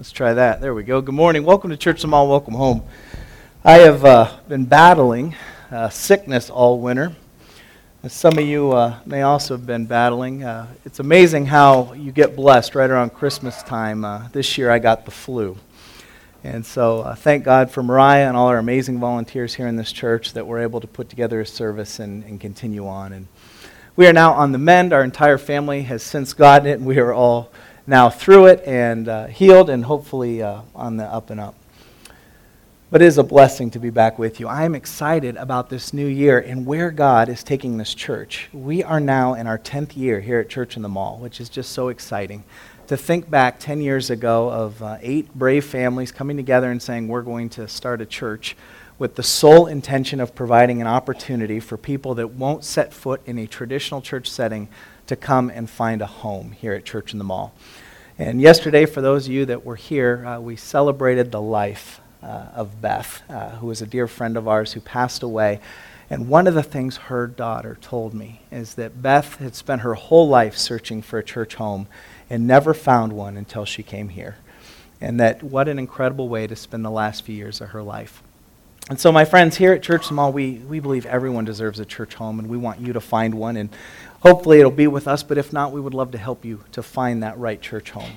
Let's try that. There we go. Good morning. Welcome to Church of Mall. Welcome home. I have uh, been battling uh, sickness all winter. As some of you uh, may also have been battling. Uh, it's amazing how you get blessed right around Christmas time. Uh, this year I got the flu. And so uh, thank God for Mariah and all our amazing volunteers here in this church that we're able to put together a service and, and continue on. And we are now on the mend. Our entire family has since gotten it, and we are all now through it and uh, healed and hopefully uh, on the up and up. But it is a blessing to be back with you. I am excited about this new year and where God is taking this church. We are now in our 10th year here at Church in the Mall, which is just so exciting to think back 10 years ago of uh, eight brave families coming together and saying, We're going to start a church with the sole intention of providing an opportunity for people that won't set foot in a traditional church setting to come and find a home here at Church in the Mall. And yesterday, for those of you that were here, uh, we celebrated the life uh, of Beth, uh, who was a dear friend of ours who passed away. And one of the things her daughter told me is that Beth had spent her whole life searching for a church home and never found one until she came here. And that what an incredible way to spend the last few years of her life. And so, my friends, here at Church Small, we, we believe everyone deserves a church home, and we want you to find one. And hopefully, it'll be with us, but if not, we would love to help you to find that right church home.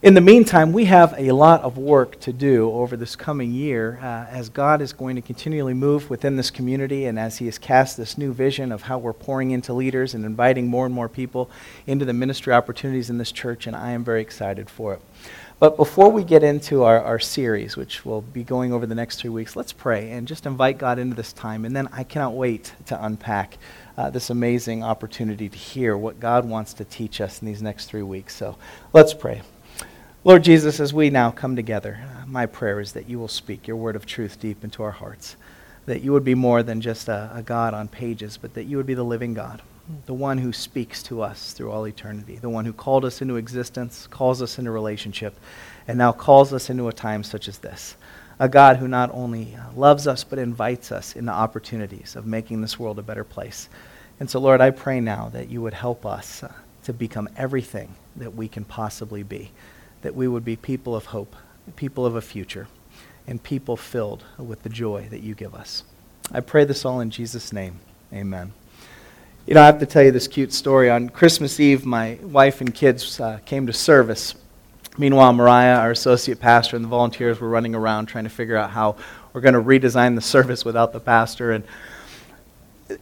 In the meantime, we have a lot of work to do over this coming year uh, as God is going to continually move within this community and as He has cast this new vision of how we're pouring into leaders and inviting more and more people into the ministry opportunities in this church, and I am very excited for it. But before we get into our, our series, which we'll be going over the next three weeks, let's pray and just invite God into this time. And then I cannot wait to unpack uh, this amazing opportunity to hear what God wants to teach us in these next three weeks. So let's pray. Lord Jesus, as we now come together, uh, my prayer is that you will speak your word of truth deep into our hearts. That you would be more than just a, a, God on pages, but that you would be the living God, the one who speaks to us through all eternity, the one who called us into existence, calls us into relationship, and now calls us into a time such as this. A God who not only uh, loves us, but invites us into opportunities of making this world a better place. And so, Lord, I pray now that you would help us uh, to become everything that we can possibly be that we would be people of hope, people of a future, and people filled with the joy that you give us. I pray this all in Jesus' name. Amen. You know, I have to tell you this cute story. On Christmas Eve, my wife and kids uh, came to service. Meanwhile, Mariah, our associate pastor, and the volunteers were running around trying to figure out how we're going to redesign the service without the pastor. And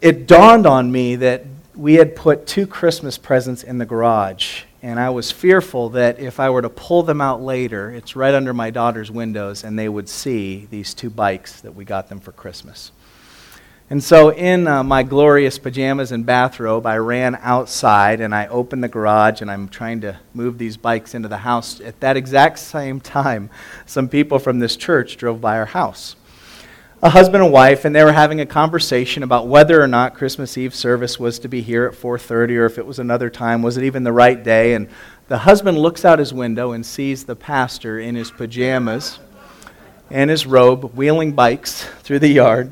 it dawned on me that we had put two Christmas presents in the garage and I was fearful that if I were to pull them out later, it's right under my daughter's windows, and they would see these two bikes that we got them for Christmas. And so, in uh, my glorious pajamas and bathrobe, I ran outside and I opened the garage and I'm trying to move these bikes into the house. At that exact same time, some people from this church drove by our house. A husband and wife and they were having a conversation about whether or not christmas eve service was to be here at 4.30 or if it was another time. Was it even the right day? And the husband looks out his window and sees the pastor in his pajamas and his robe wheeling bikes through the yard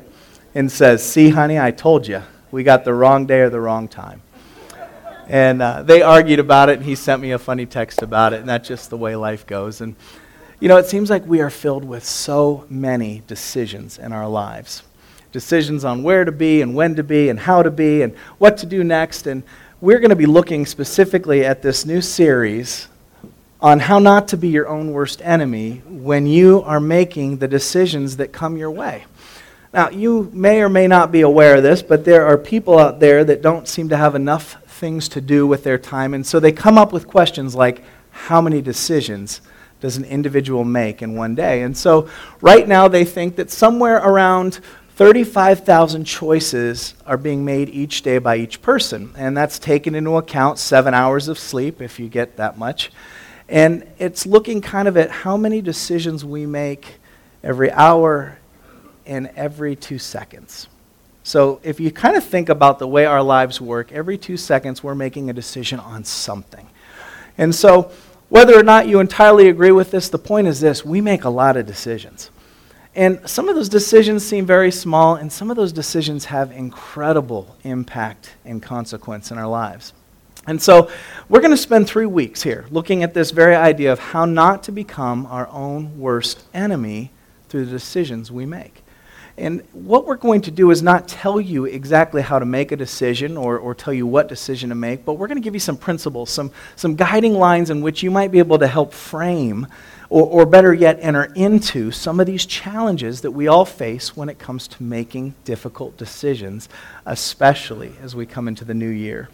and says see honey i told you we got the wrong day or the wrong time and uh, they argued about it and he sent me a funny text about it and that's just the way life goes and you know, it seems like we are filled with so many decisions in our lives decisions on where to be and when to be and how to be and what to do next. And we're going to be looking specifically at this new series on how not to be your own worst enemy when you are making the decisions that come your way. Now, you may or may not be aware of this, but there are people out there that don't seem to have enough things to do with their time, and so they come up with questions like how many decisions does an individual make in one day? And so right now they think that somewhere around 35,000 choices are being made each day by each person. And that's taken into account seven hours of sleep, if you get that much. And it's looking kind of at how many decisions we make every hour and every two seconds. So if you kind of think about the way our lives work, every two seconds we're making a decision on something. And so whether or not you entirely agree with this, the point is this we make a lot of decisions. And some of those decisions seem very small, and some of those decisions have incredible impact and consequence in our lives. And so we're going to spend three weeks here looking at this very idea of how not to become our own worst enemy through the decisions we make. And what we're going to do is not tell you exactly how to make a decision or, or tell you what decision to make, but we're going to give you some principles, some, some guiding lines in which you might be able to help frame or, or better yet, enter into some of these challenges that we all face when it comes to making difficult decisions, especially as we come into the new year.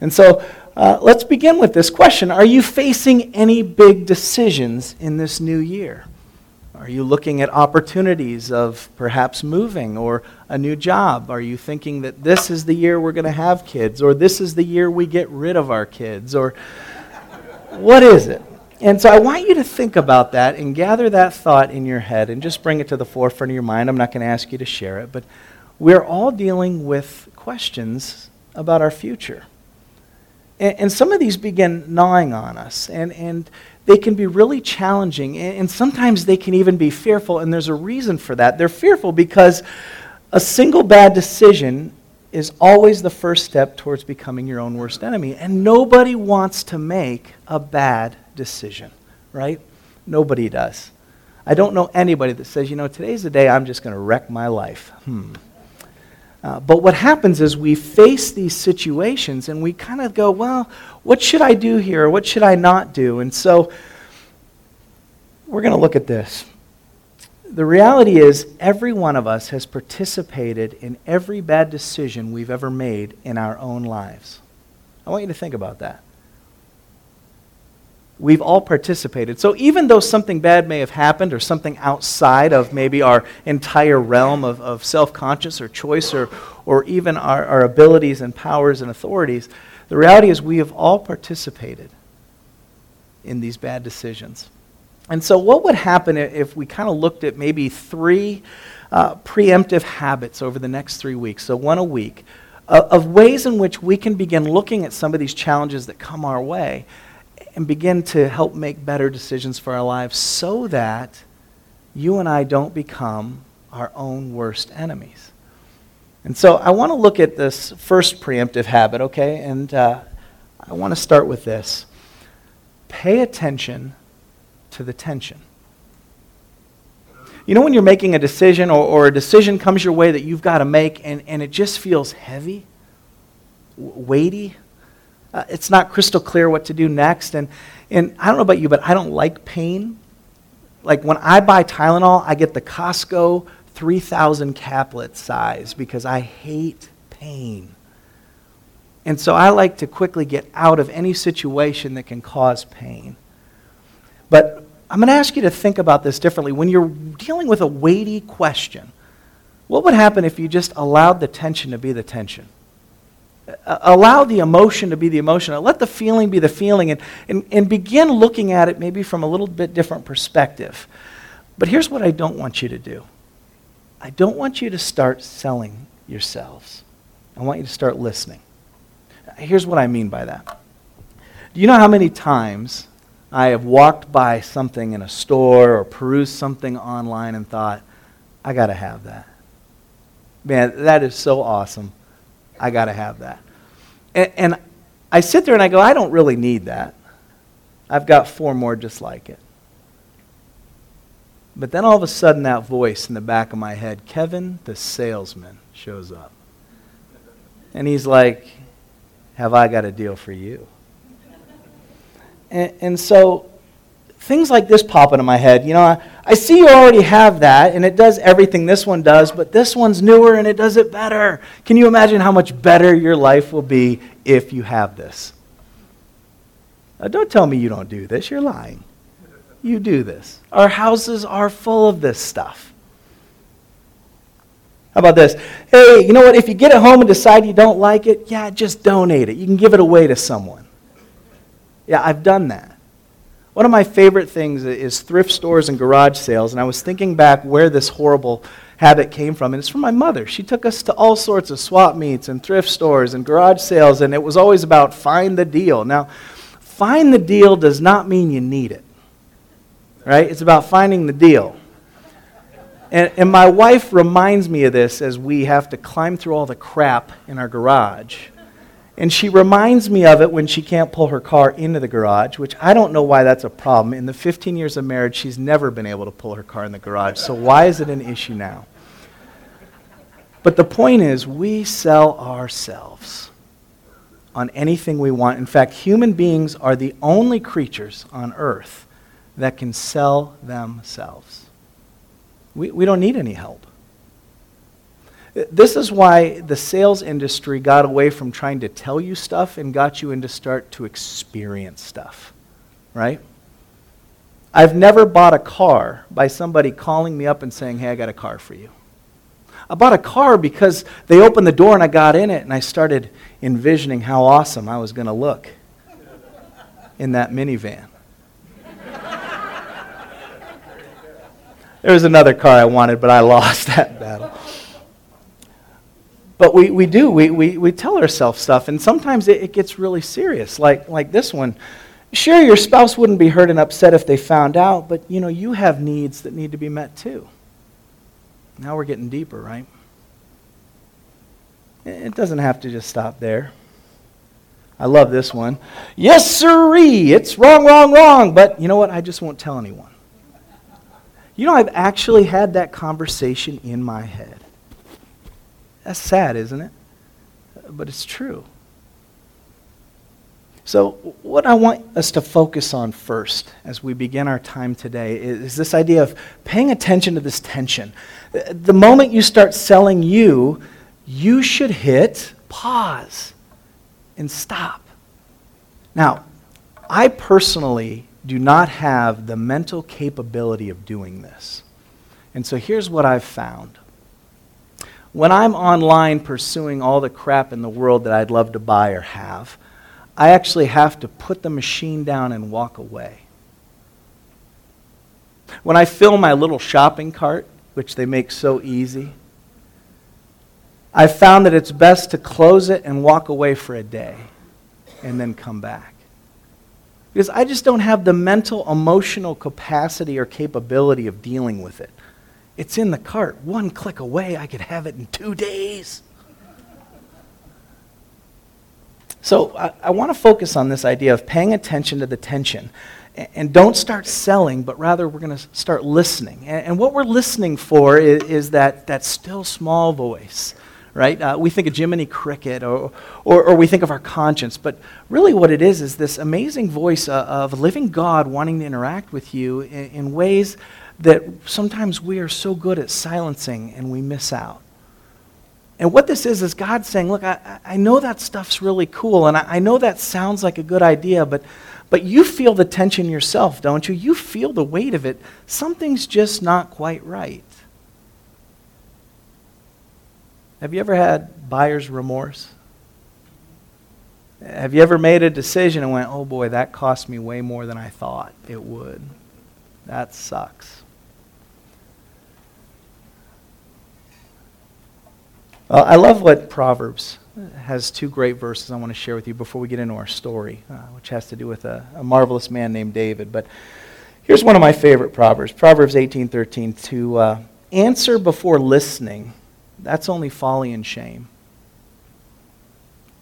And so uh, let's begin with this question Are you facing any big decisions in this new year? Are you looking at opportunities of perhaps moving or a new job? Are you thinking that this is the year we're going to have kids or this is the year we get rid of our kids or what is it? And so I want you to think about that and gather that thought in your head and just bring it to the forefront of your mind. I'm not going to ask you to share it, but we're all dealing with questions about our future. And, and some of these begin gnawing on us, and, and they can be really challenging, and, sometimes they can even be fearful, and there's a reason for that. They're fearful because a single bad decision is always the first step towards becoming your own worst enemy. And nobody wants to make a bad decision, right? Nobody does. I don't know anybody that says, you know, today's the day I'm just going to wreck my life. Hmm. Uh, but what happens is we face these situations and we kind of go, well, what should I do here? What should I not do? And so we're going to look at this. The reality is, every one of us has participated in every bad decision we've ever made in our own lives. I want you to think about that. We've all participated. So even though something bad may have happened or something outside of maybe our entire realm of, of self conscious or choice or, or even our, our abilities and powers and authorities, the reality is we have all participated in these bad decisions. And so, what would happen if we kind of looked at maybe three uh, preemptive habits over the next three weeks, so one a week, uh, of ways in which we can begin looking at some of these challenges that come our way and begin to help make better decisions for our lives so that you and I don't become our own worst enemies. And so I want to look at this first preemptive habit, okay? And uh, I want to start with this pay attention to the tension. You know, when you're making a decision or, or a decision comes your way that you've got to make and, and it just feels heavy, weighty, uh, it's not crystal clear what to do next. And, and I don't know about you, but I don't like pain. Like when I buy Tylenol, I get the Costco 3,000 caplet size because I hate pain. And so I like to quickly get out of any situation that can cause pain. But I'm going to ask you to think about this differently. When you're dealing with a weighty question, what would happen if you just allowed the tension to be the tension? Allow the emotion to be the emotion. Let the feeling be the feeling and, and, and begin looking at it maybe from a little bit different perspective. But here's what I don't want you to do I don't want you to start selling yourselves. I want you to start listening. Here's what I mean by that. Do you know how many times I have walked by something in a store or perused something online and thought, I got to have that? Man, that is so awesome. I got to have that. And, and I sit there and I go, I don't really need that. I've got four more just like it. But then all of a sudden, that voice in the back of my head, Kevin the salesman, shows up. And he's like, Have I got a deal for you? And, and so things like this pop into my head. You know, I, I see you already have that, and it does everything this one does, but this one's newer and it does it better. Can you imagine how much better your life will be if you have this? Now, don't tell me you don't do this. You're lying. You do this. Our houses are full of this stuff. How about this? Hey, you know what? If you get it home and decide you don't like it, yeah, just donate it. You can give it away to someone. Yeah, I've done that. One of my favorite things is thrift stores and garage sales, and I was thinking back where this horrible habit came from, and it's from my mother. She took us to all sorts of swap meets and thrift stores and garage sales, and it was always about find the deal. Now, find the deal does not mean you need it, right? It's about finding the deal. And, and my wife reminds me of this as we have to climb through all the crap in our garage And she reminds me of it when she can't pull her car into the garage, which I don't know why that's a problem. In the 15 years of marriage, she's never been able to pull her car in the garage. So why is it an issue now? But the point is, we sell ourselves on anything we want. In fact, human beings are the only creatures on earth that can sell themselves. We, we don't need any help. This is why the sales industry got away from trying to tell you stuff and got you into start to experience stuff, right? I've never bought a car by somebody calling me up and saying, hey, I got a car for you. I bought a car because they opened the door and I got in it and I started envisioning how awesome I was going to look in that minivan. There was another car I wanted, but I lost that battle. But we, we do, we, we, we tell ourselves stuff, and sometimes it, it gets really serious, like, like this one. Sure, your spouse wouldn't be hurt and upset if they found out, but you know, you have needs that need to be met too. Now we're getting deeper, right? It doesn't have to just stop there. I love this one. Yes, sirree, it's wrong, wrong, wrong, but you know what? I just won't tell anyone. You know, I've actually had that conversation in my head. That's sad, isn't it? But it's true. So, what I want us to focus on first as we begin our time today is this idea of paying attention to this tension. The moment you start selling you, you should hit pause and stop. Now, I personally do not have the mental capability of doing this. And so here's what I've found when I'm online pursuing all the crap in the world that I'd love to buy or have, I actually have to put the machine down and walk away. When I fill my little shopping cart, which they make so easy, I've found that it's best to close it and walk away for a day and then come back. Because I just don't have the mental, emotional capacity or capability of dealing with it. It's in the cart. One click away, I could have it in two days. So I, I want to focus on this idea of paying attention to the tension. And, don't start selling, but rather we're going to start listening. And, and, what we're listening for is, is, that, that still small voice, right? Uh, we think of Jiminy Cricket or, or, or, we think of our conscience, but really what it is is this amazing voice uh, of living God wanting to interact with you in, in ways that sometimes we are so good at silencing and we miss out. And what this is, is God saying, Look, I, I know that stuff's really cool, and I, I know that sounds like a good idea, but, but you feel the tension yourself, don't you? You feel the weight of it. Something's just not quite right. Have you ever had buyer's remorse? Have you ever made a decision and went, oh boy, that cost me way more than I thought it would? That sucks. Uh, I love what Proverbs has two great verses I want to share with you before we get into our story, uh, which has to do with a, a, marvelous man named David. But here's one of my favorite proverbs, Proverbs 18:13. To uh, answer before listening, that's only folly and shame.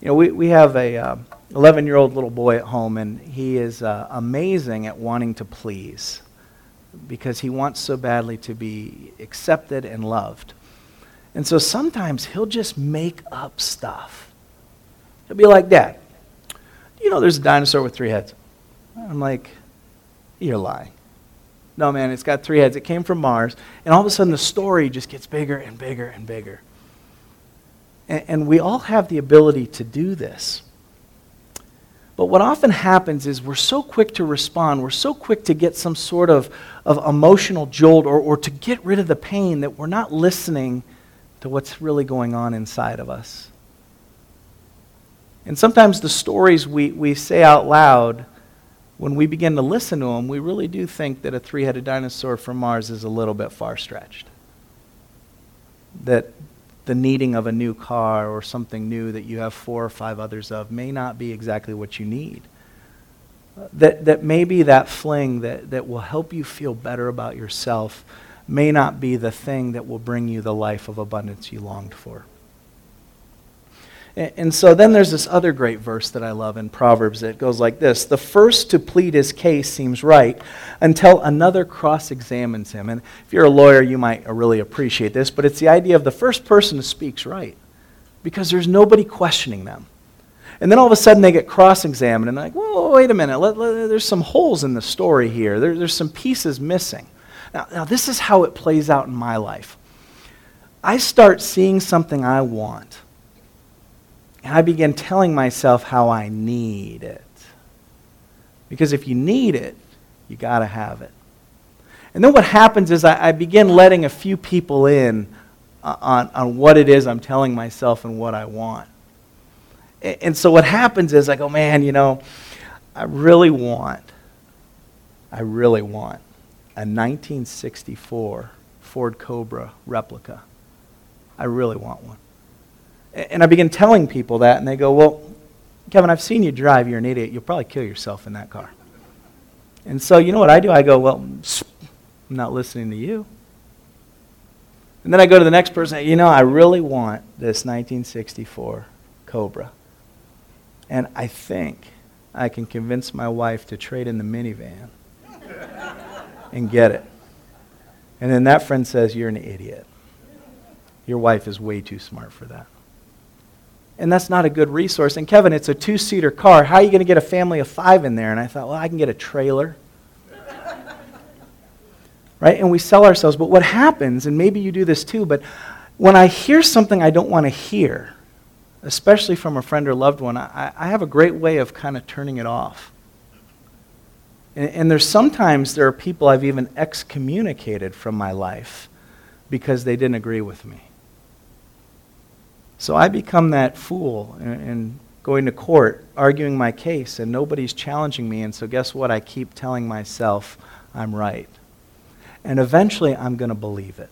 You know, we, we have a 11 uh, year old little boy at home, and he is uh, amazing at wanting to please because he wants so badly to be accepted and loved. And so sometimes he'll just make up stuff. He'll be like, Dad, you know there's a dinosaur with three heads? I'm like, You're lying. No, man, it's got three heads. It came from Mars. And all of a sudden, the story just gets bigger and bigger and bigger. And, and we all have the ability to do this. But what often happens is we're so quick to respond, we're so quick to get some sort of, of emotional jolt or, or to get rid of the pain that we're not listening to what's really going on inside of us. And sometimes the stories we, we say out loud, when we begin to listen to them, we really do think that a three headed dinosaur from Mars is a little bit far stretched. That the needing of a new car or something new that you have four or five others of may not be exactly what you need. That, that maybe that fling that, that will help you feel better about yourself may not be the thing that will bring you the life of abundance you longed for. And so then there's this other great verse that I love in Proverbs that goes like this The first to plead his case seems right until another cross examines him. And if you're a lawyer, you might really appreciate this, but it's the idea of the first person who speaks right because there's nobody questioning them. And then all of a sudden they get cross examined and they're like, whoa, wait a minute, let, let, there's some holes in the story here, there, there's some pieces missing. Now, now, this is how it plays out in my life. I start seeing something I want and I begin telling myself how I need it. Because if you need it, you got to have it. And then what happens is I, I, begin letting a few people in uh, on, on what it is I'm telling myself and what I want. And, and so what happens is I go, man, you know, I really want, I really want a 1964 Ford Cobra replica. I really want one. And I begin telling people that, and they go, Well, Kevin, I've seen you drive. You're an idiot. You'll probably kill yourself in that car. And so, you know what I do? I go, Well, I'm not listening to you. And then I go to the next person, you know, I really want this 1964 Cobra. And I think I can convince my wife to trade in the minivan and get it. And then that friend says, You're an idiot. Your wife is way too smart for that and that's not a good resource. And Kevin, it's a two seater car. How are you going to get a family of five in there? And I thought, well, I can get a trailer. right? And we sell ourselves. But what happens, and maybe you do this too, but when I hear something I don't want to hear, especially from a friend or loved one, I, I have a great way of kind of turning it off. And, and there's sometimes there are people I've even excommunicated from my life because they didn't agree with me. So I become that fool and going to court, arguing my case, and nobody's challenging me. And so, guess what? I keep telling myself I'm right. And eventually, I'm going to believe it.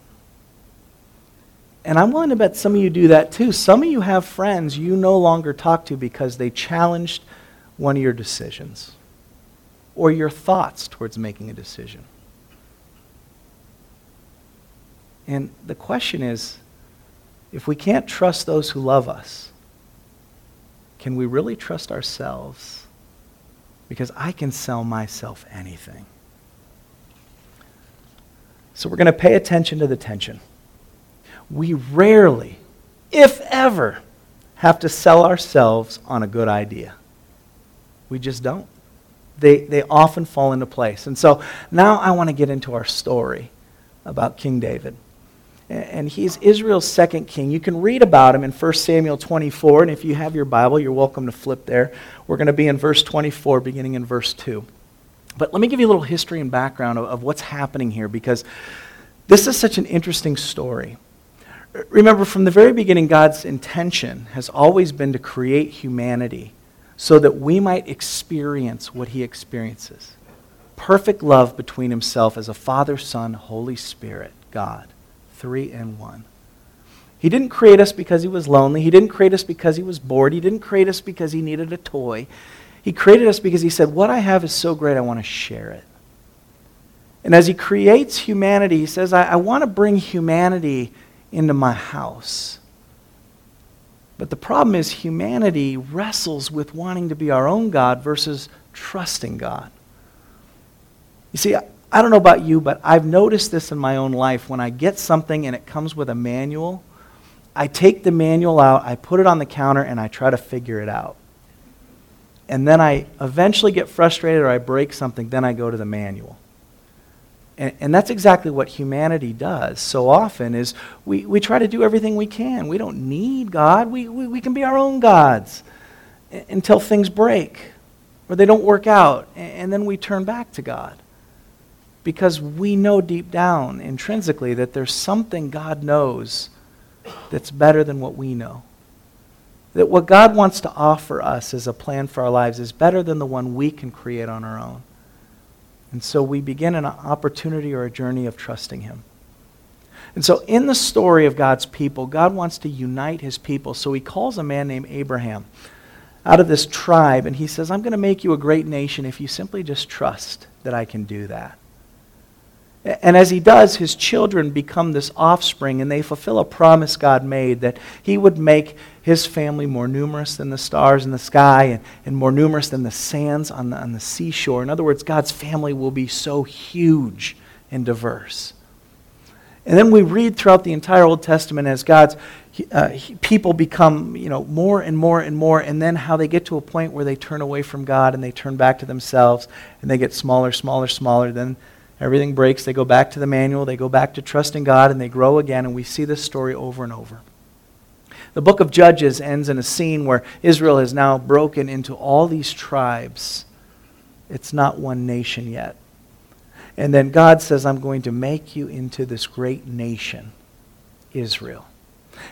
And I'm willing to bet some of you do that too. Some of you have friends you no longer talk to because they challenged one of your decisions or your thoughts towards making a decision. And the question is if we can't trust those who love us, can we really trust ourselves? Because I can sell myself anything. So we're going to pay attention to the tension. We rarely, if ever, have to sell ourselves on a good idea. We just don't. They, they often fall into place. And so now I want to get into our story about King David and he's Israel's second king. You can read about him in 1 Samuel 24, and if you have your Bible, you're welcome to flip there. We're going to be in verse 24, beginning in verse 2. But let me give you a little history and background of, of what's happening here, because this is such an interesting story. Remember, from the very beginning, God's intention has always been to create humanity so that we might experience what he experiences perfect love between himself as a Father, Son, Holy Spirit, God three in one. He didn't create us because he was lonely. He didn't create us because he was bored. He didn't create us because he needed a toy. He created us because he said, What I have is so great, I want to share it. And as he creates humanity, he says, I, I want to bring humanity into my house. But the problem is, humanity wrestles with wanting to be our own God versus trusting God. You see, I don't know about you, but I've noticed this in my own life. When I get something and it comes with a manual, I take the manual out, I put it on the counter, and I try to figure it out. And then I eventually get frustrated or I break something, then I go to the manual. And, and that's exactly what humanity does so often is we, we try to do everything we can. We don't need God. We, we, we can be our own gods until things break or they don't work out. And then we turn back to God because we know deep down, intrinsically, that there's something God knows that's better than what we know. That what God wants to offer us as a plan for our lives is better than the one we can create on our own. And so we begin an opportunity or a journey of trusting Him. And so, in the story of God's people, God wants to unite His people. So He calls a man named Abraham out of this tribe, and He says, I'm going to make you a great nation if you simply just trust that I can do that. And as he does, his children become this offspring, and they fulfill a promise God made that he would make his family more numerous than the stars in the sky and, and more numerous than the sands on the, on the seashore. In other words, God's family will be so huge and diverse. And then we read throughout the entire Old Testament as God's uh, people become, you know, more and more and more, and then how they get to a point where they turn away from God and they turn back to themselves, and they get smaller, smaller, smaller. Then everything breaks. They go back to the manual. They go back to trusting God, and they grow again. And we see this story over and over. The book of Judges ends in a scene where Israel has now broken into all these tribes. It's not one nation yet. And then God says, I'm going to make you into this great nation, Israel.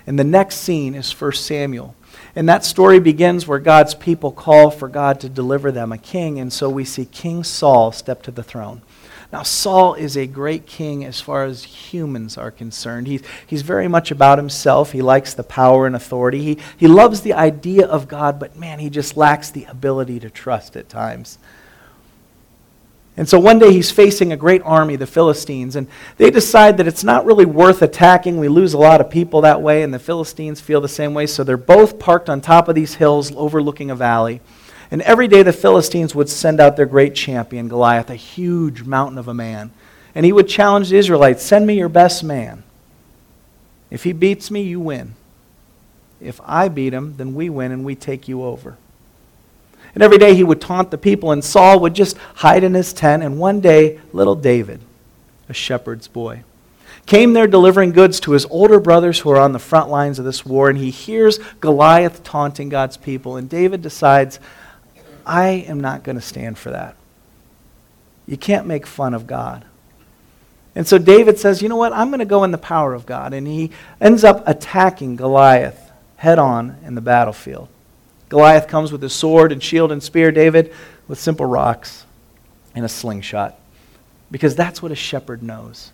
And the next scene is 1 Samuel. And that story begins where God's people call for God to deliver them a king. And so we see King Saul step to the throne. Now, Saul is a great king as far as humans are concerned. He's, he's very much about himself. He likes the power and authority. He, he loves the idea of God, but man, he just lacks the ability to trust at times. And so one day he's facing a great army, the Philistines, and they decide that it's not really worth attacking. We lose a lot of people that way, and the Philistines feel the same way. So they're both parked on top of these hills overlooking a valley. And every day the Philistines would send out their great champion, Goliath, a huge mountain of a man. And he would challenge the Israelites send me your best man. If he beats me, you win. If I beat him, then we win and we take you over. And every day he would taunt the people, and Saul would just hide in his tent. And one day, little David, a shepherd's boy, came there delivering goods to his older brothers who are on the front lines of this war. And he hears Goliath taunting God's people. And David decides, I am not going to stand for that. You can't make fun of God. And so David says, you know what? I'm going to go in the power of God. And he ends up attacking Goliath head on in the battlefield. Goliath comes with his sword and shield and spear, David with simple rocks and a slingshot. Because that's what a shepherd knows.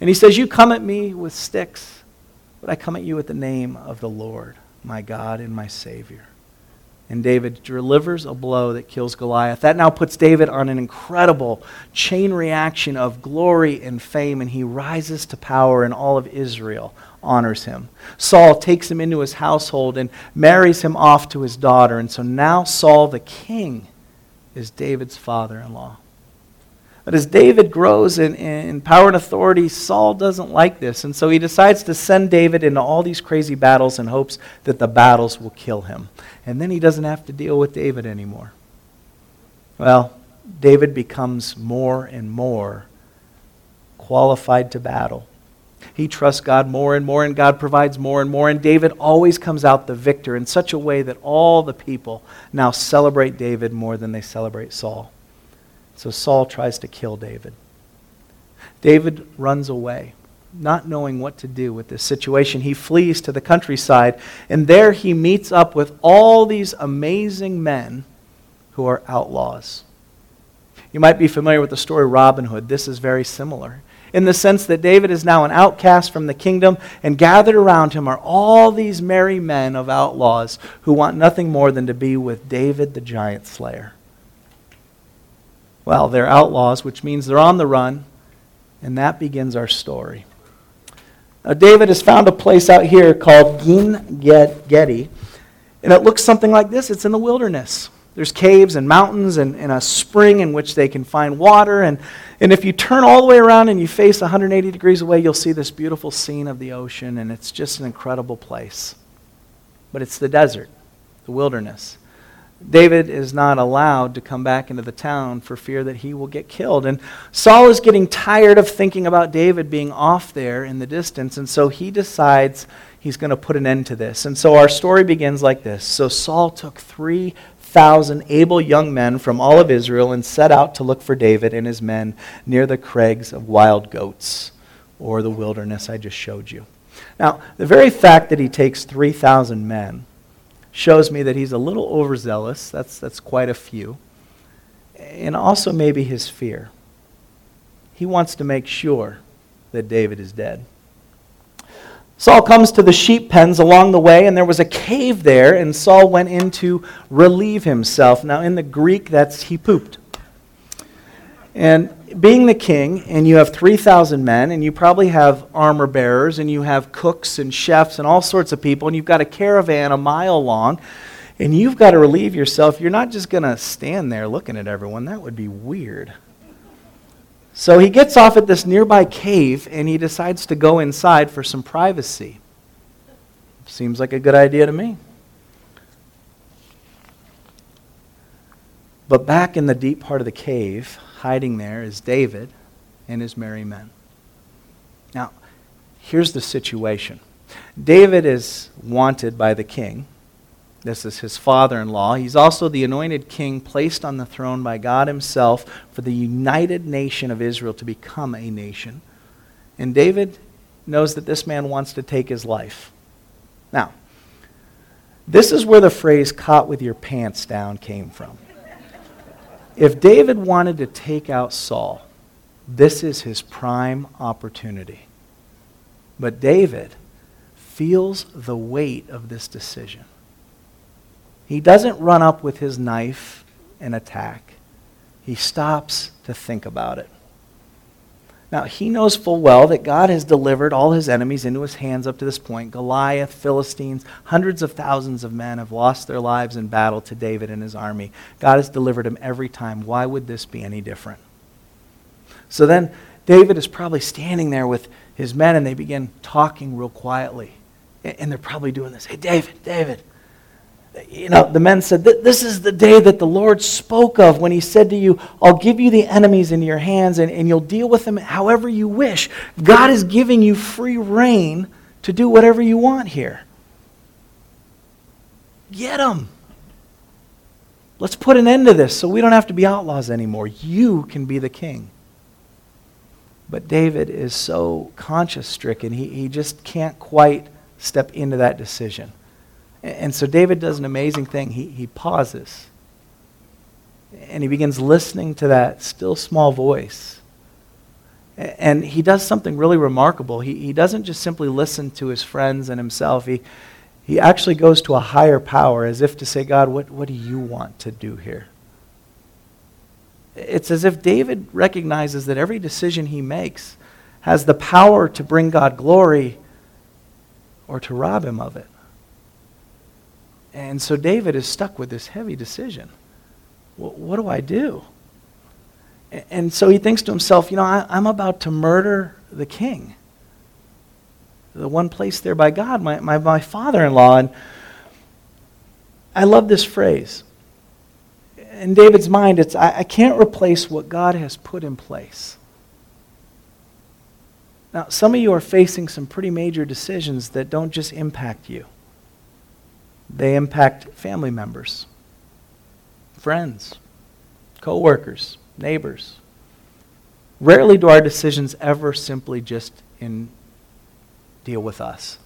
And he says, You come at me with sticks, but I come at you with the name of the Lord, my God and my Savior. And David delivers a blow that kills Goliath. That now puts David on an incredible chain reaction of glory and fame, and he rises to power, and all of Israel honors him. Saul takes him into his household and marries him off to his daughter. And so now Saul, the king, is David's father in law. But as David grows in, in power and authority, Saul doesn't like this. And so he decides to send David into all these crazy battles in hopes that the battles will kill him. And then he doesn't have to deal with David anymore. Well, David becomes more and more qualified to battle. He trusts God more and more, and God provides more and more. And David always comes out the victor in such a way that all the people now celebrate David more than they celebrate Saul. So Saul tries to kill David. David runs away, not knowing what to do with this situation. He flees to the countryside, and there he meets up with all these amazing men who are outlaws. You might be familiar with the story Robin Hood. This is very similar in the sense that David is now an outcast from the kingdom, and gathered around him are all these merry men of outlaws who want nothing more than to be with David the giant slayer. Well, they're outlaws, which means they're on the run, and that begins our story. Now, David has found a place out here called En Gedi, and it looks something like this it's in the wilderness. There's caves and mountains and, and a spring in which they can find water. And, and if you turn all the way around and you face 180 degrees away, you'll see this beautiful scene of the ocean, and it's just an incredible place. But it's the desert, the wilderness. David is not allowed to come back into the town for fear that he will get killed. And Saul is getting tired of thinking about David being off there in the distance, and so he decides he's going to put an end to this. And so our story begins like this. So Saul took three thousand able young men from all of Israel and set out to look for David and his men near the crags of wild goats, or the wilderness I just showed you. Now, the very fact that he takes 3,000 men shows me that he's a little overzealous. That's, that's quite a few. And also, maybe his fear. He wants to make sure that David is dead. Saul comes to the sheep pens along the way, and there was a cave there, and Saul went in to relieve himself. Now, in the Greek, that's he pooped. And being the king, and you have 3,000 men, and you probably have armor bearers, and you have cooks and chefs and all sorts of people, and you've got a caravan a mile long, and you've got to relieve yourself. You're not just going to stand there looking at everyone. That would be weird. So he gets off at this nearby cave, and he decides to go inside for some privacy. Seems like a good idea to me. But back in the deep part of the cave, hiding there, is David and his merry men. Now, here's the situation David is wanted by the king. This is his father in law. He's also the anointed king placed on the throne by God himself for the united nation of Israel to become a nation. And David knows that this man wants to take his life. Now, this is where the phrase caught with your pants down came from. If David wanted to take out Saul, this is his prime opportunity. But David feels the weight of this decision. He doesn't run up with his knife and attack. He stops to think about it. Now, he knows full well that God has delivered all his enemies into his hands up to this point. Goliath, Philistines, hundreds of thousands of men have lost their lives in battle to David and his army. God has delivered him every time. Why would this be any different? So then, David is probably standing there with his men, and they begin talking real quietly. And they're probably doing this Hey, David, David, you know, the men said, This is the day that the Lord spoke of when he said to you, I'll give you the enemies into your hands and, and you'll deal with them however you wish. God is giving you free rein to do whatever you want here. Get them. Let's put an end to this so we don't have to be outlaws anymore. You can be the king. But David is so conscience stricken, he, he just can't quite step into that decision. And so David does an amazing thing. He, he pauses and he begins listening to that still small voice. And he does something really remarkable. He, he doesn't just simply listen to his friends and himself, he, he actually goes to a higher power as if to say, God, what, what do you want to do here? It's as if David recognizes that every decision he makes has the power to bring God glory or to rob him of it. And so David is stuck with this heavy decision. Well, what do I do? And so he thinks to himself, you know, I, am about to murder the king, the one placed there by God, my, my, my father in law. And I love this phrase. In David's mind, it's I, I can't replace what God has put in place. Now, some of you are facing some pretty major decisions that don't just impact you. They impact family members, friends, co-workers, neighbors. Rarely do our decisions ever simply just in deal with us.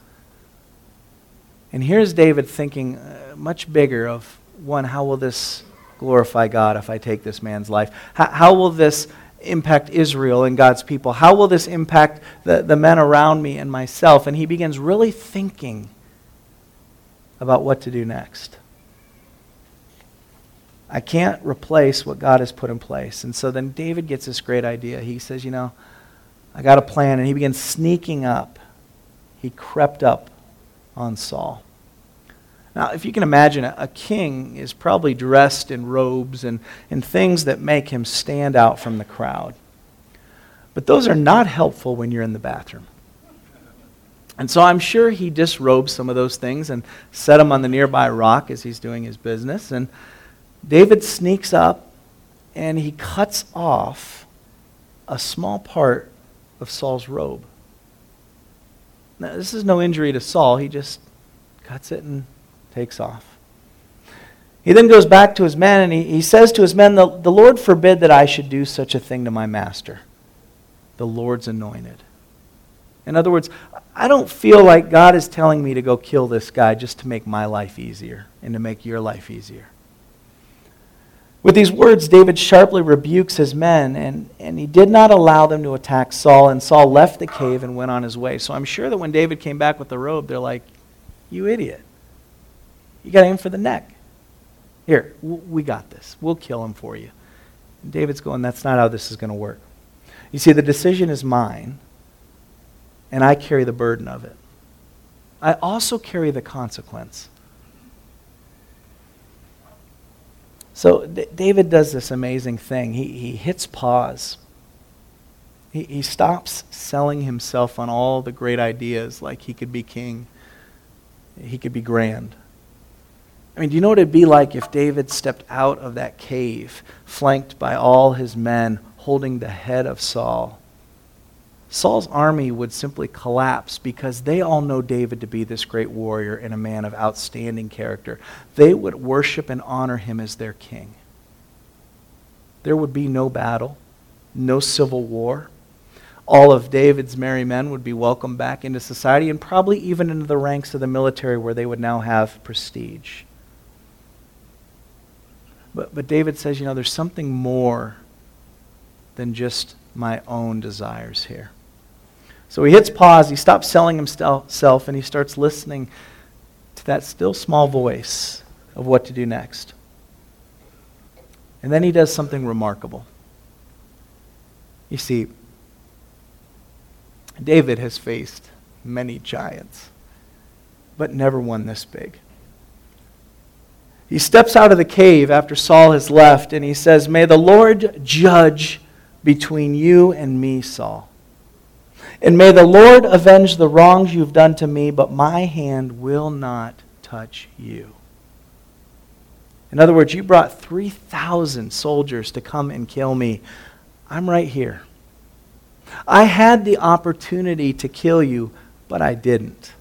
And here's David thinking uh, much bigger of one, how will this glorify God if I take this man's life? How, how, will this impact Israel and God's people? How will this impact the, the men around me and myself? And he begins really thinking about what to do next. I can't replace what God has put in place. And so then David gets this great idea. He says, You know, I got a plan. And he begins sneaking up. He crept up on Saul. Now, if you can imagine, a, king is probably dressed in robes and, and things that make him stand out from the crowd. But those are not helpful when you're in the bathroom. And so I'm sure he disrobed some of those things and set them on the nearby rock as he's doing his business. And David sneaks up and he cuts off a small part of Saul's robe. Now, this is no injury to Saul. He just cuts it and takes off. He then goes back to his men and he, he says to his men, the, the Lord forbid that I should do such a thing to my master, the Lord's anointed. In other words, I don't feel like God is telling me to go kill this guy just to make my life easier and to make your life easier. With these words, David sharply rebukes his men, and, and he did not allow them to attack Saul, and Saul left the cave and went on his way. So I'm sure that when David came back with the robe, they're like, You idiot. You got aim for the neck. Here, we got this. We'll kill him for you. And David's going, That's not how this is going to work. You see, the decision is mine, and I carry the burden of it. I also carry the consequence. So D- David does this amazing thing. He, he hits pause. He, he stops selling himself on all the great ideas like he could be king, he could be grand. I mean, do you know what it'd be like if David stepped out of that cave, flanked by all his men, holding the head of Saul? Saul's army would simply collapse because they all know David to be this great warrior and a man of outstanding character. They would worship and honor him as their king. There would be no battle, no civil war. All of David's merry men would be welcomed back into society and probably even into the ranks of the military where they would now have prestige. But, but David says, you know, there's something more than just my own desires here. So he hits pause, he stops selling himself, and he starts listening to that still small voice of what to do next. And then he does something remarkable. You see, David has faced many giants, but never one this big. He steps out of the cave after Saul has left and he says, May the Lord judge between you and me, Saul. And may the Lord avenge the wrongs you've done to me, but my hand will not touch you. In other words, you brought 3,000 soldiers to come and kill me. I'm right here. I had the opportunity to kill you, but I didn't.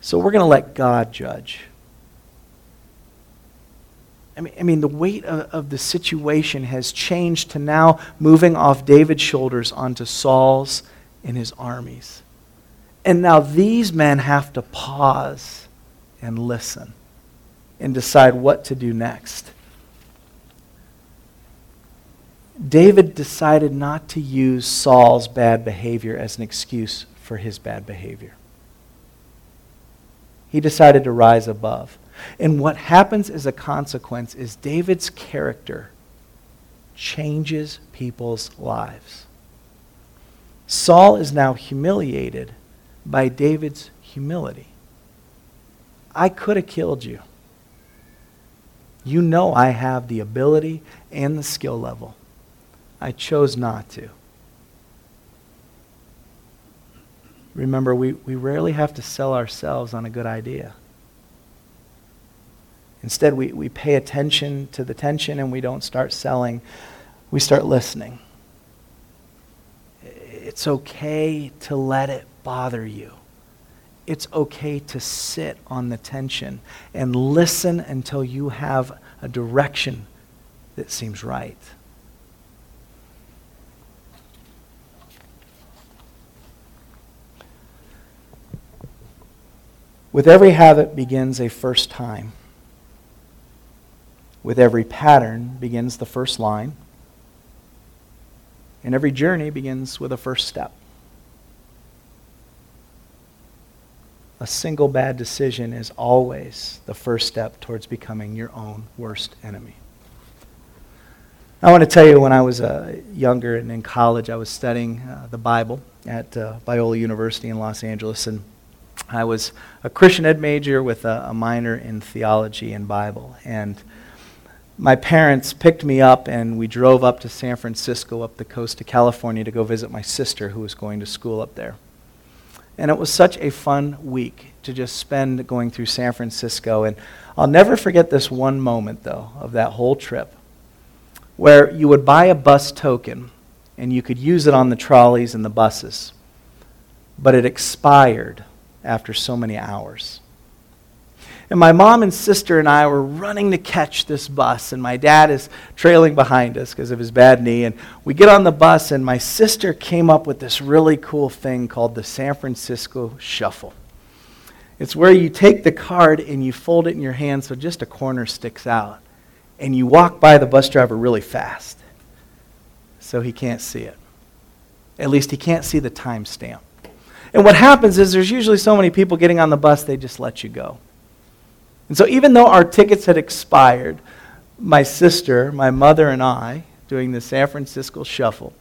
So we're going to let God judge. I mean, I mean, the weight of, of the situation has changed to now moving off David's shoulders onto Saul's and his armies. And now these men have to pause and listen and decide what to do next. David decided not to use Saul's bad behavior as an excuse for his bad behavior. He decided to rise above. And what happens as a consequence is David's character changes people's lives. Saul is now humiliated by David's humility. I could have killed you. You know I have the ability and the skill level. I chose not to. Remember, we, we rarely have to sell ourselves on a good idea. Instead, we, we pay attention to the tension and we don't start selling, we start listening. It's okay to let it bother you. It's okay to sit on the tension and listen until you have a direction that seems right. With every habit begins a first time. With every pattern begins the first line. And every journey begins with a first step. A single bad decision is always the first step towards becoming your own worst enemy. I want to tell you when I was uh, younger and in college, I was studying uh, the Bible at uh, Biola University in Los Angeles. And I was a Christian ed major with a, a minor in theology and Bible. And my parents picked me up and we drove up to San Francisco, up the coast of California, to go visit my sister who was going to school up there. And it was such a fun week to just spend going through San Francisco. And I'll never forget this one moment, though, of that whole trip, where you would buy a bus token and you could use it on the trolleys and the buses, but it expired after so many hours. And my mom and sister and I were running to catch this bus, and my dad is trailing behind us because of his bad knee. And we get on the bus, and my sister came up with this really cool thing called the San Francisco Shuffle. It's where you take the card and you fold it in your hand so just a corner sticks out. And you walk by the bus driver really fast so he can't see it. At least he can't see the timestamp. And what happens is there's usually so many people getting on the bus, they just let you go. And so, even though our tickets had expired, my sister, my mother, and I, doing the San Francisco shuffle,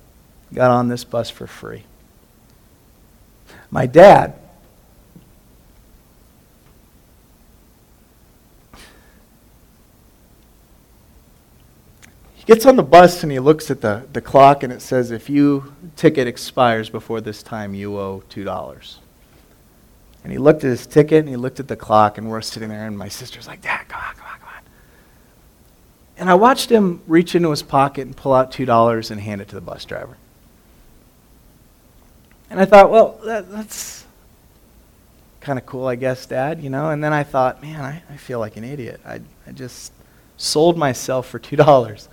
got on this bus for free. My dad, he gets on the bus and he looks at the, the clock and it says, if your ticket expires before this time, you owe $2. And he looked at his ticket and he looked at the clock and we're sitting there and my sister's like, Dad, come on, come on, come on. And I watched him reach into his pocket and pull out $2 and hand it to the bus driver. And I thought, well, that, that's kind of cool, I guess, Dad, you know? And then I thought, man, I, I feel like an idiot. I, I just sold myself for $2.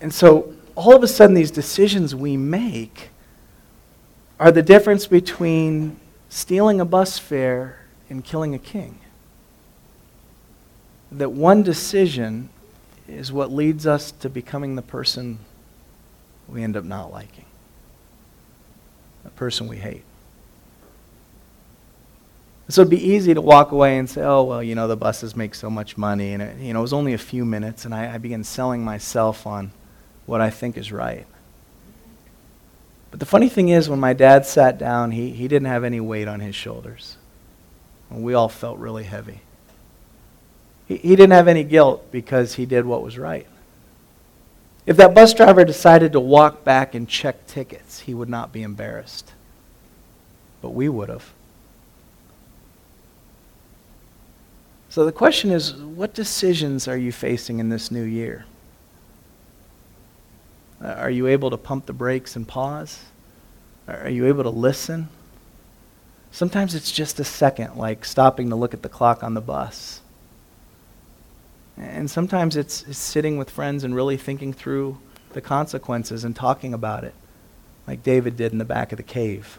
And so all of a sudden, these decisions we make are the difference between stealing a bus fare and killing a king. That one decision is what leads us to becoming the person we end up not liking, the person we hate. So it'd be easy to walk away and say, oh, well, you know, the buses make so much money. And, it, you know, it was only a few minutes, and I, I began selling myself on what I think is right. But the funny thing is, when my dad sat down, he, he didn't have any weight on his shoulders. And we all felt really heavy. He, he didn't have any guilt because he did what was right. If that bus driver decided to walk back and check tickets, he would not be embarrassed. But we would have. So the question is what decisions are you facing in this new year? Uh, are you able to pump the brakes and pause? Are you able to listen? Sometimes it's just a second, like stopping to look at the clock on the bus. And sometimes it's, it's sitting with friends and really thinking through the consequences and talking about it, like David did in the back of the cave.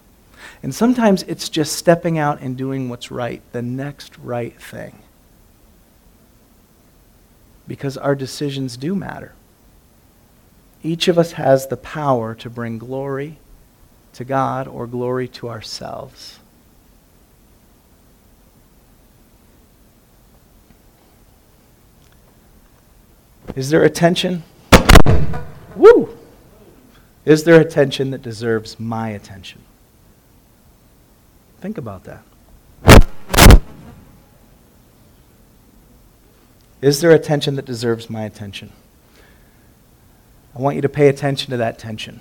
And sometimes it's just stepping out and doing what's right, the next right thing. Because our decisions do matter. Each of us has the power to bring glory to God or glory to ourselves. Is there a tension? Woo! Is there a tension that deserves my attention? Think about that. Is there a tension that deserves my attention? I want you to pay attention to that tension.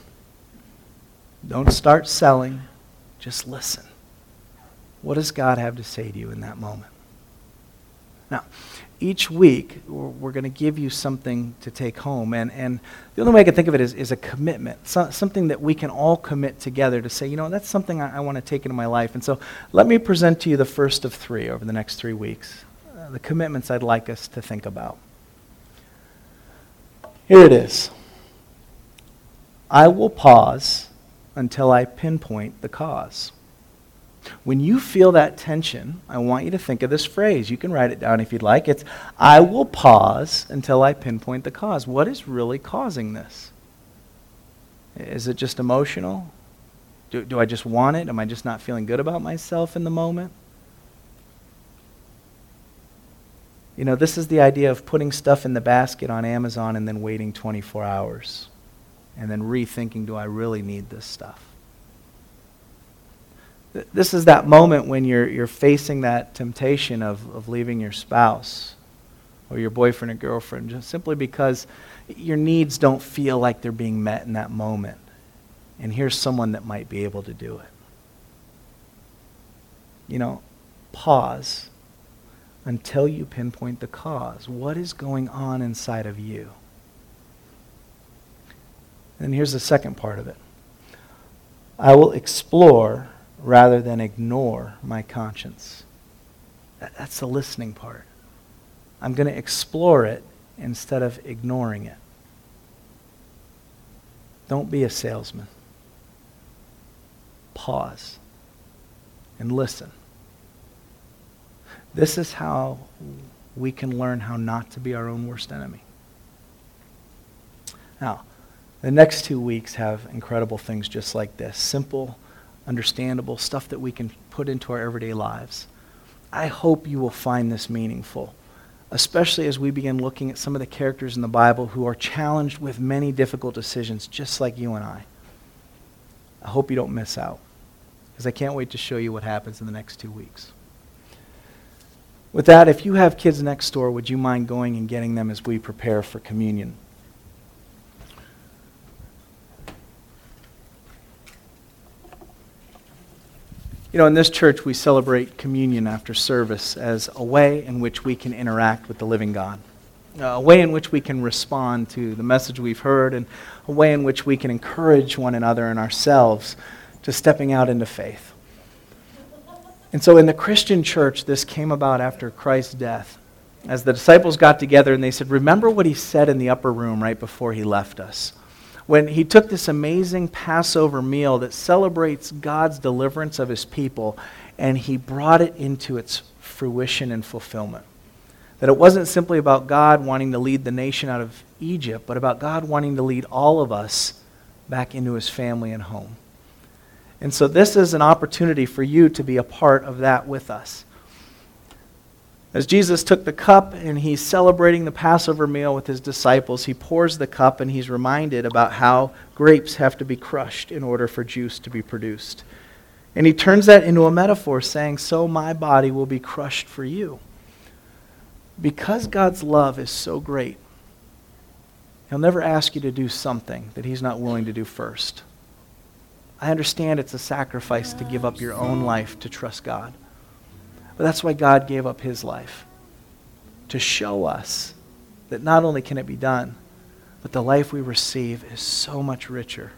Don't start selling, just listen. What does God have to say to you in that moment? Now, each week, we're, going to give you something to take home. And, and the only way I can think of it is, is a commitment, so, something that we can all commit together to say, you know, that's something I, I want to take into my life. And so let me present to you the first of three over the next three weeks, uh, the commitments I'd like us to think about. Here it is. I will pause until I pinpoint the cause. When you feel that tension, I want you to think of this phrase. You can write it down if you'd like. It's, I will pause until I pinpoint the cause. What is really causing this? Is it just emotional? Do, do I just want it? Am I just not feeling good about myself in the moment? You know, this is the idea of putting stuff in the basket on Amazon and then waiting 24 hours and then rethinking do I really need this stuff? This is that moment when you're, you're facing that temptation of, of leaving your spouse or your boyfriend or girlfriend just simply because your needs don't feel like they're being met in that moment. And here's someone that might be able to do it. You know, pause until you pinpoint the cause. What is going on inside of you? And here's the second part of it I will explore rather than ignore my conscience. That's the listening part. I'm going to explore it instead of ignoring it. Don't be a salesman. Pause and listen. This is how we can learn how not to be our own worst enemy. Now, the next two weeks have incredible things just like this simple, understandable stuff that we can put into our everyday lives. I hope you will find this meaningful. especially as we begin looking at some of the characters in the Bible who are challenged with many difficult decisions, just like you and I. I hope you don't miss out, because I can't wait to show you what happens in the next two weeks. With that, if you have kids next door, would you mind going and getting them as we prepare for communion? You know, in this church, we celebrate communion after service as a way in which we can interact with the living God, uh, a way in which we can respond to the message we've heard, and a way in which we can encourage one another and ourselves to stepping out into faith. And so in the Christian church, this came about after Christ's death. As the disciples got together and they said, Remember what he said in the upper room right before he left us when he took this amazing Passover meal that celebrates God's deliverance of his people and he brought it into its fruition and fulfillment. That it wasn't simply about God wanting to lead the nation out of Egypt, but about God wanting to lead all of us back into his family and home. And so, this is an opportunity for you to be a part of that with us. As Jesus took the cup and he's celebrating the Passover meal with his disciples, he pours the cup and he's reminded about how grapes have to be crushed in order for juice to be produced. And he turns that into a metaphor, saying, So my body will be crushed for you. Because God's love is so great, he'll never ask you to do something that he's not willing to do first. I understand it's a sacrifice to give up your own life to trust God. But that's why God gave up his life to show us that not only can it be done, but the life we receive is so much richer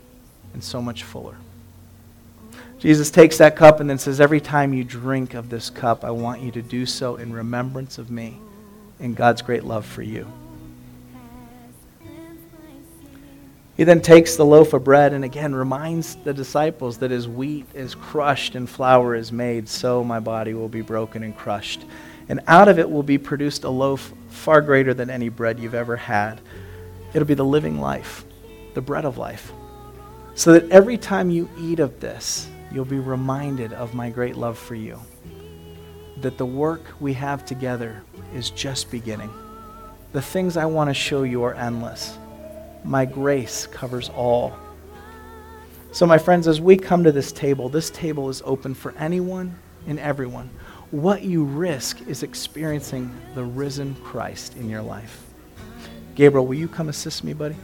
and so much fuller. Jesus takes that cup and then says, Every time you drink of this cup, I want you to do so in remembrance of me and God's great love for you. He then takes the loaf of bread and again reminds the disciples that as wheat is crushed and flour is made, so my body will be broken and crushed. And out of it will be produced a loaf far greater than any bread you've ever had. It'll be the living life, the bread of life. So that every time you eat of this, you'll be reminded of my great love for you. That the work we have together is just beginning. The things I want to show you are endless my grace covers all. So, my friends, as we come to this table, this table is open for anyone and everyone. What you risk is experiencing the risen Christ in your life. Gabriel, will you come assist me, buddy?